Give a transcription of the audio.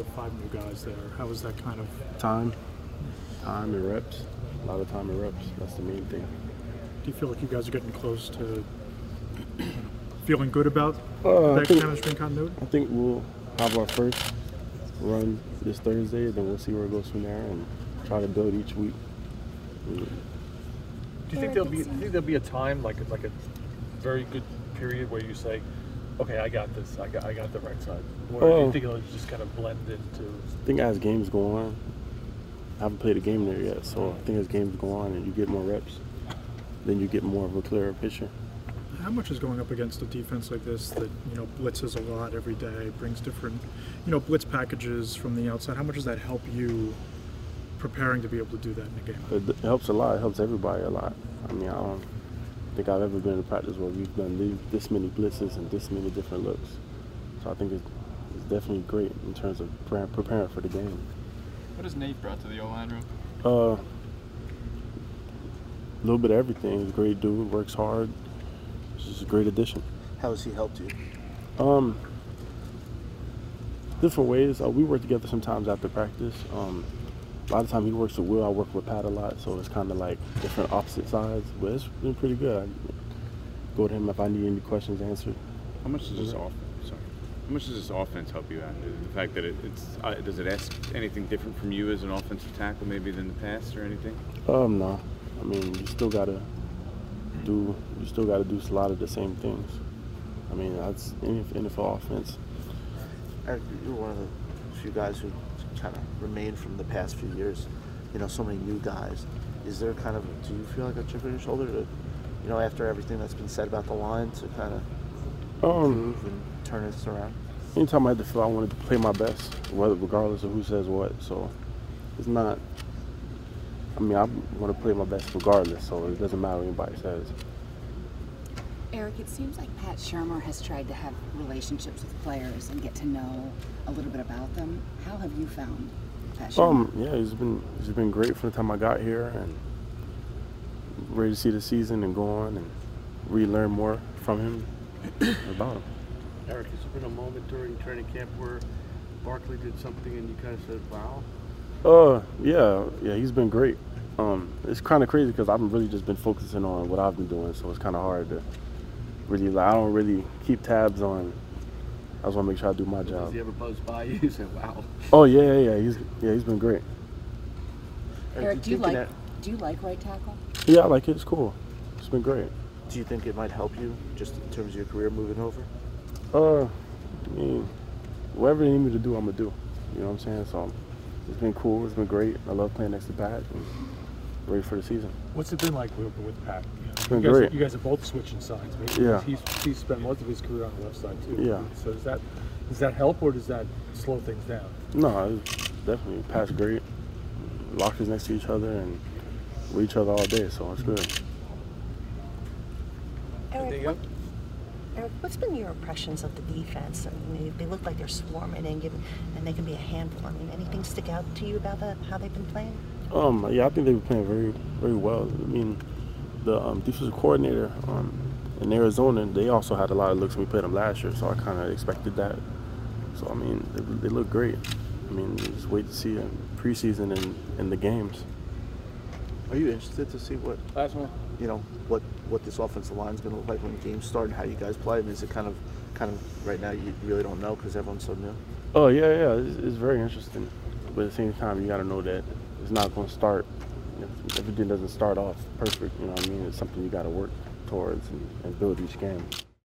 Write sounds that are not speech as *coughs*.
You have five new guys there. How was that kind of? Time, time and reps. A lot of time and reps. That's the main thing. Do you feel like you guys are getting close to *clears throat* feeling good about Uh, I that think- chemistry and continuity? I think we'll have our first run this Thursday, then we'll see where it goes from there and try to build each week. Do you think there'll be? Do you think there'll be a time like like a very good period where you say, okay, I got this. I got I got the right side. Or do Oh. you think it'll just kind of blend into? I think as games go on, I haven't played a game there yet, so I think as games go on and you get more reps, then you get more of a clearer picture. How much is going up against a defense like this that you know blitzes a lot every day, brings different, you know, blitz packages from the outside? How much does that help you preparing to be able to do that in a game? It, it helps a lot. It helps everybody a lot. I mean, I don't think I've ever been in a practice where we've done these, this many blitzes and this many different looks. So I think it's, it's definitely great in terms of pre- preparing for the game. What has Nate brought to the O line room? Uh, a little bit of everything. He's a great dude. Works hard. It's just a great addition. How has he helped you? Um, different ways. Uh, we work together sometimes after practice. Um, a lot of time he works with Will. I work with Pat a lot, so it's kind of like different opposite sides. But it's been pretty good. I go to him if I need any questions answered. How much does this off? Sorry. How much does this offense help you out? The fact that it, it's uh, does it ask anything different from you as an offensive tackle, maybe than the past or anything? Um, no. I mean, you still gotta do. You still gotta do a lot of the same things. I mean, that's any NFL offense. Eric, you're one of the few guys who kind of remained from the past few years. You know, so many new guys. Is there kind of, do you feel like a chip on your shoulder to, you know, after everything that's been said about the line, to kind of Um, improve and turn this around? anytime I had to feel I wanted to play my best, whether regardless of who says what. So it's not. I mean, I want to play my best regardless, so it doesn't matter what anybody says. Eric, it seems like Pat Shurmur has tried to have relationships with players and get to know a little bit about them. How have you found Pat Shurmur? Um, yeah, he's been he's been great from the time I got here, and ready to see the season and go on and relearn more from him *coughs* about him. Eric, has there been a moment during training camp where Barkley did something and you kind of said, wow? Uh, yeah, yeah, he's been great. Um, it's kind of crazy because I've really just been focusing on what I've been doing, so it's kind of hard to really. Like, I don't really keep tabs on. I just want to make sure I do my Does job. he ever buzz by you *laughs* and say, wow? Oh yeah, yeah, yeah. He's yeah, he's been great. Eric, do you like that- do you like right tackle? Yeah, I like it. It's cool. It's been great. Do you think it might help you just in terms of your career moving over? Uh, I mean, whatever they need me to do, I'm gonna do. You know what I'm saying? So it's been cool. It's been great. I love playing next to Pat. And ready for the season. What's it been like working with Pat? You, know, been you guys, great. You guys are both switching sides. Right? Yeah. He's, he's spent most of his career on the left side too. Yeah. So does that does that help or does that slow things down? No, it's definitely Pat's great. Lockers next to each other and with each other all day, so it's good. Eric, what, Eric, what's been your impressions of the defense? I mean, they look like they're swarming and give, and they can be a handful. I mean, anything stick out to you about that? How they've been playing? Um, yeah, I think they've been playing very, very well. I mean, the um, defensive coordinator um, in Arizona, they also had a lot of looks when we played them last year, so I kind of expected that. So I mean, they, they look great. I mean, just wait to see them preseason and in the games. Are you interested to see what, Last one. you know, what what this offensive line is going to look like when the games start and how you guys play? I mean, is it kind of, kind of right now you really don't know because everyone's so new? Oh yeah, yeah, it's, it's very interesting. But at the same time, you got to know that it's not going to start. Everything doesn't start off perfect, you know what I mean. It's something you got to work towards and, and build each game.